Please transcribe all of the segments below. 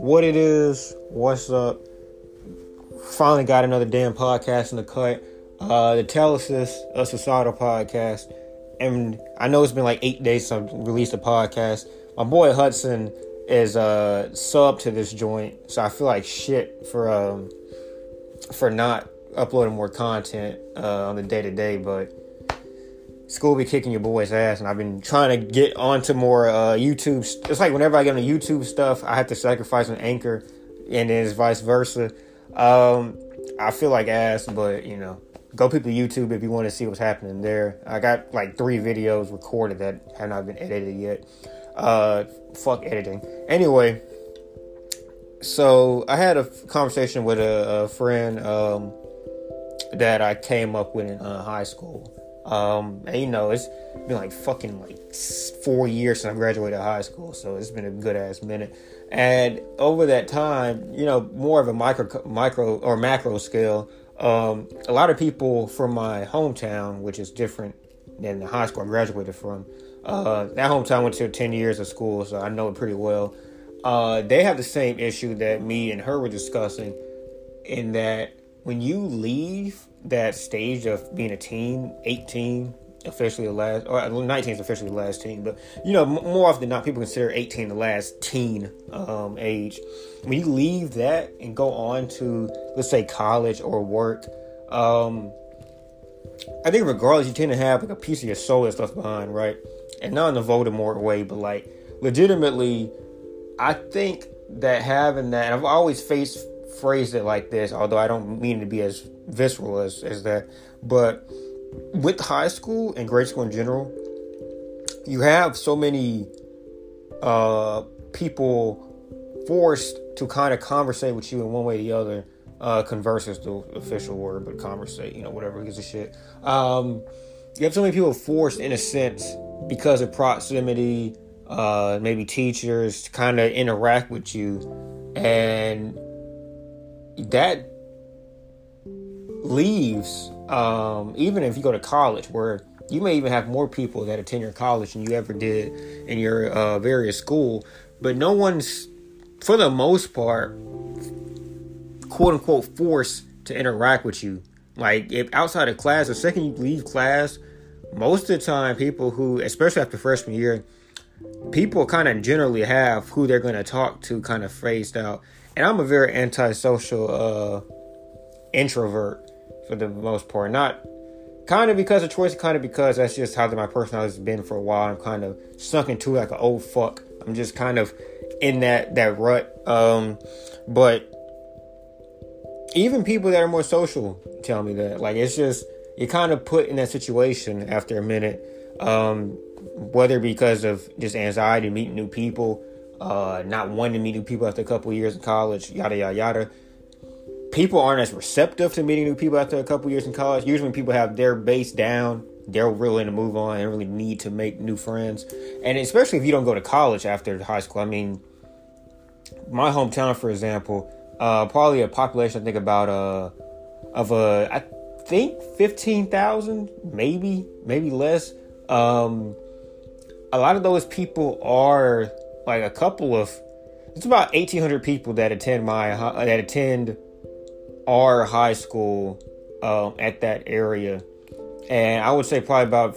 what it is, what's up. Finally got another damn podcast in the cut. Uh, the Telesis, a Societal podcast. And I know it's been like eight days since I released a podcast. My boy Hudson is uh sub to this joint, so I feel like shit for um for not uploading more content uh, on the day to day, but school be kicking your boy's ass, and I've been trying to get onto more uh, YouTube. It's like whenever I get on YouTube stuff, I have to sacrifice an anchor, and then it's vice versa. Um, I feel like ass, but you know, go people YouTube if you want to see what's happening there. I got like three videos recorded that have not been edited yet. Uh, fuck editing. Anyway, so I had a conversation with a, a friend um, that I came up with in uh, high school um, and you know, it's been like fucking like four years since I graduated high school, so it's been a good ass minute. And over that time, you know, more of a micro, micro or macro scale, um, a lot of people from my hometown, which is different than the high school I graduated from, uh, that hometown went to 10 years of school, so I know it pretty well. Uh, they have the same issue that me and her were discussing, in that when you leave that stage of being a teen, 18, officially the last, or 19 is officially the last teen, but you know, more often than not, people consider 18 the last teen um, age. When you leave that and go on to, let's say, college or work, um, I think regardless, you tend to have like a piece of your soul that's left behind, right? And not in the Voldemort way, but like legitimately, I think that having that, I've always faced phrased it like this, although I don't mean to be as visceral as, as that. But with high school and grade school in general, you have so many uh, people forced to kind of conversate with you in one way or the other. Uh, converse is the official word, but conversate, you know, whatever gives a shit. Um, you have so many people forced, in a sense, because of proximity, uh, maybe teachers, to kind of interact with you, and that leaves, um, even if you go to college, where you may even have more people that attend your college than you ever did in your uh, various school, but no one's, for the most part, quote unquote, forced to interact with you. Like if outside of class, the second you leave class, most of the time, people who, especially after freshman year, people kind of generally have who they're going to talk to kind of phased out. And I'm a very antisocial uh, introvert for the most part. Not kind of because of choice, kind of because that's just how my personality has been for a while. I'm kind of sunk into like an old fuck. I'm just kind of in that that rut. Um, but even people that are more social tell me that. Like it's just you kind of put in that situation after a minute. Um, whether because of just anxiety, meeting new people, uh, not wanting to meet new people after a couple years in college, yada yada yada people aren't as receptive to meeting new people after a couple years in college. Usually, when people have their base down, they're willing to move on and really need to make new friends. And especially if you don't go to college after high school. I mean, my hometown, for example, uh, probably a population I think about uh of a I think fifteen thousand, maybe maybe less. Um, a lot of those people are like a couple of. It's about eighteen hundred people that attend my that attend our high school um, at that area, and I would say probably about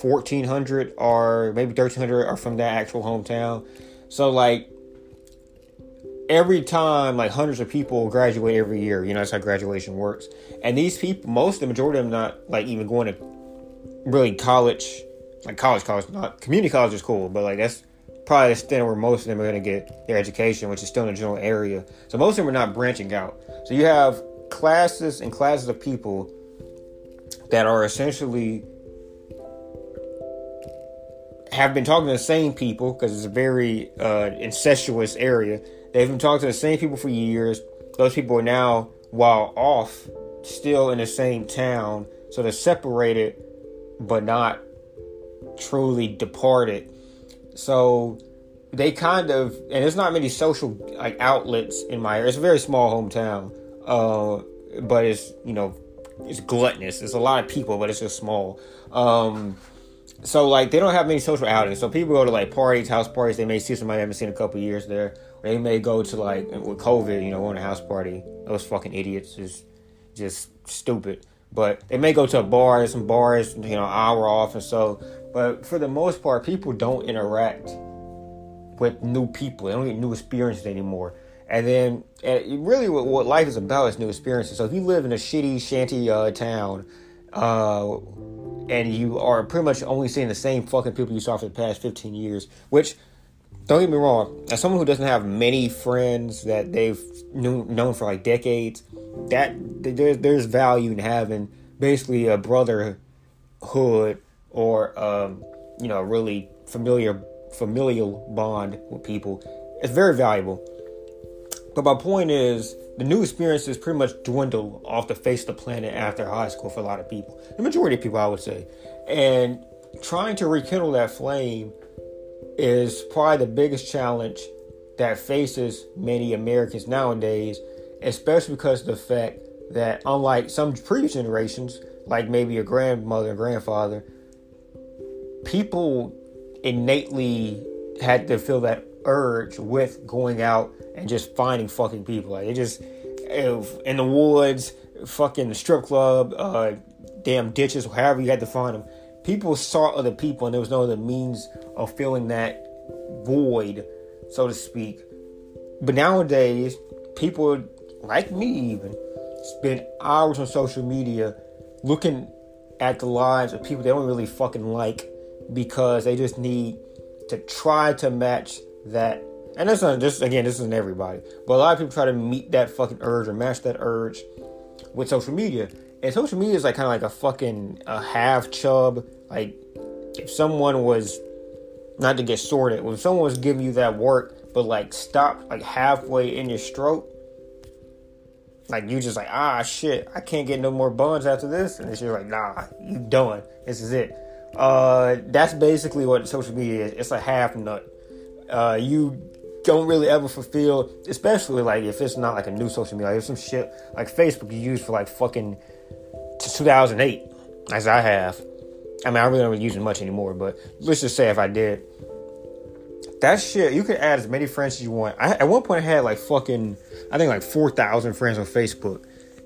fourteen hundred or maybe thirteen hundred are from that actual hometown. So like every time, like hundreds of people graduate every year. You know that's how graduation works. And these people, most the majority of them, not like even going to really college, like college, college, not community college is cool, but like that's probably the extent where most of them are going to get their education, which is still in the general area. So most of them are not branching out. So you have classes and classes of people that are essentially have been talking to the same people because it's a very uh, incestuous area. They've been talking to the same people for years. Those people are now, while off, still in the same town. So they're separated, but not truly departed so they kind of and there's not many social like outlets in my area. It's a very small hometown, uh, but it's you know it's gluttonous. There's a lot of people, but it's just small. Um, so like they don't have many social outings. So people go to like parties, house parties. They may see somebody they haven't seen in a couple years there, they may go to like with COVID, you know, on a house party. Those fucking idiots is just stupid. But they may go to a bar, some bars, you know, hour off and so. But for the most part, people don't interact with new people. They don't get new experiences anymore. And then, and really, what, what, life is about is new experiences. So if you live in a shitty shanty uh, town, uh, and you are pretty much only seeing the same fucking people you saw for the past 15 years, which don't get me wrong, as someone who doesn't have many friends that they've knew, known for like decades, that there's there's value in having basically a brotherhood or um, you know really familiar familial bond with people. It's very valuable. But my point is, the new experiences pretty much dwindle off the face of the planet after high school for a lot of people. The majority of people, I would say. And trying to rekindle that flame is probably the biggest challenge that faces many Americans nowadays, especially because of the fact that, unlike some previous generations, like maybe your grandmother and grandfather, people innately had to feel that urge with going out and just finding fucking people. Like, it just, in the woods, fucking the strip club, uh, damn ditches, however you had to find them people saw other people and there was no other means of filling that void, so to speak. But nowadays, people like me even spend hours on social media looking at the lives of people they don't really fucking like because they just need to try to match that. And this is just again, this isn't everybody, but a lot of people try to meet that fucking urge or match that urge with social media. And social media is like kind of like a fucking a half chub like, if someone was not to get sorted, when someone was giving you that work, but like stop like halfway in your stroke, like you just like ah shit, I can't get no more buns after this, and it's just like nah, you done. This is it. Uh, that's basically what social media is. It's a half nut. Uh, you don't really ever fulfill, especially like if it's not like a new social media, like if some shit like Facebook you use for like fucking 2008, as I have. I mean, I really don't use it much anymore, but let's just say if I did, that shit, you could add as many friends as you want. I, at one point, I had like fucking, I think like 4,000 friends on Facebook,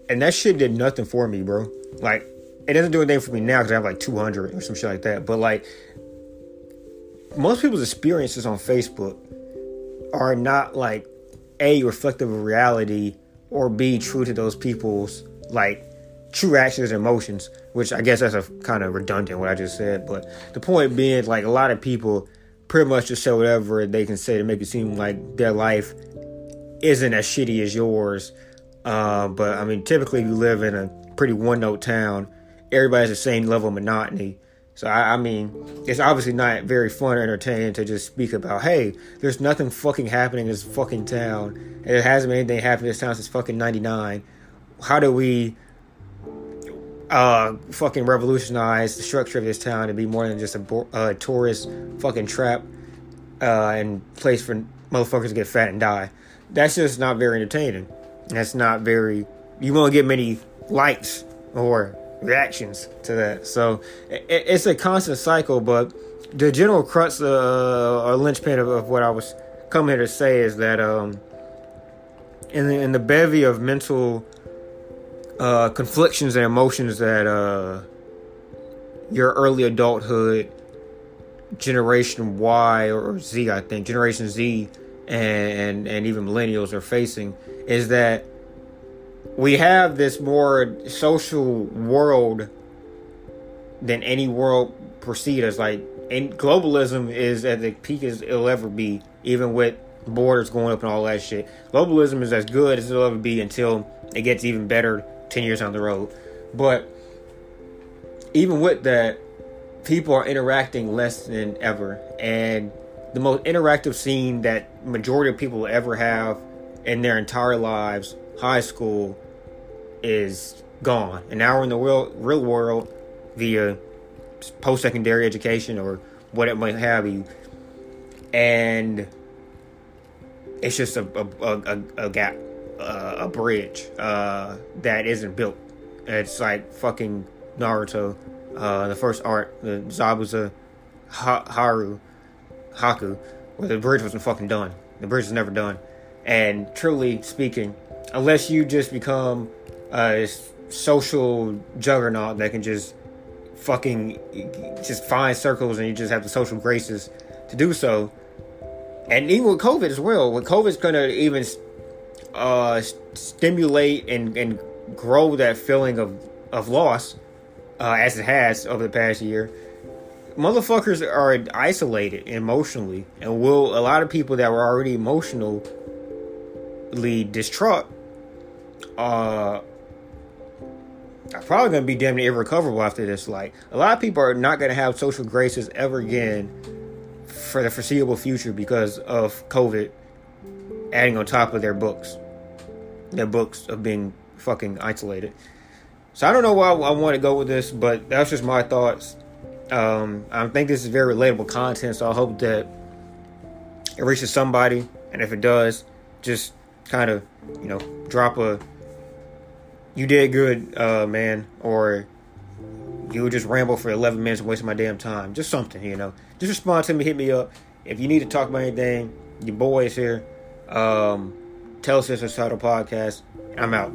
and that shit did nothing for me, bro. Like, it doesn't do anything for me now because I have like 200 or some shit like that, but like, most people's experiences on Facebook are not like A, reflective of reality, or B, true to those people's like true actions and emotions, which I guess that's a kind of redundant what I just said. But the point being, like a lot of people pretty much just say whatever they can say to make it seem like their life isn't as shitty as yours. Uh, but I mean, typically, you live in a pretty one note town, everybody has the same level of monotony. So I, I, mean, it's obviously not very fun or entertaining to just speak about, hey, there's nothing fucking happening in this fucking town, and it hasn't been anything happening in this town since fucking '99. How do we uh, fucking revolutionize the structure of this town to be more than just a uh, tourist fucking trap uh, and place for motherfuckers to get fat and die. That's just not very entertaining. That's not very. You won't get many likes or reactions to that. So it, it's a constant cycle. But the general crux uh, or linchpin of, of, what I was coming here to say is that um, in the, in the bevy of mental uh, conflictions and emotions that uh, your early adulthood, Generation Y or Z, I think, Generation Z, and and even millennials are facing is that we have this more social world than any world precede us. Like, and globalism is at the peak as it'll ever be, even with borders going up and all that shit. Globalism is as good as it'll ever be until it gets even better 10 years down the road. But even with that, people are interacting less than ever. And the most interactive scene that majority of people ever have in their entire lives, high school, is gone. And now we're in the real, real world via post secondary education or what it might have you. And it's just a, a, a, a gap uh, a bridge uh, that isn't built. It's like fucking Naruto, uh, the first art, the Zabuza ha- Haru Haku, where the bridge wasn't fucking done. The bridge was never done. And truly speaking, unless you just become a social juggernaut that can just fucking just find circles and you just have the social graces to do so. And even with COVID as well, with COVID's gonna even uh, stimulate and, and grow that feeling of, of loss uh, as it has over the past year. Motherfuckers are isolated emotionally, and will a lot of people that were already emotionally distraught uh, I'm probably to be damn near irrecoverable after this. Like, a lot of people are not to have social graces ever again for the foreseeable future because of COVID adding on top of their books. Their books of being fucking isolated. So I don't know why I want to go with this, but that's just my thoughts. Um, I think this is very relatable content, so I hope that it reaches somebody. And if it does, just kind of, you know, drop a you did good, uh, man, or you would just ramble for 11 minutes and waste my damn time. Just something, you know. Just respond to me, hit me up. If you need to talk about anything, your boy is here. Um, tell us this is title podcast. I'm out.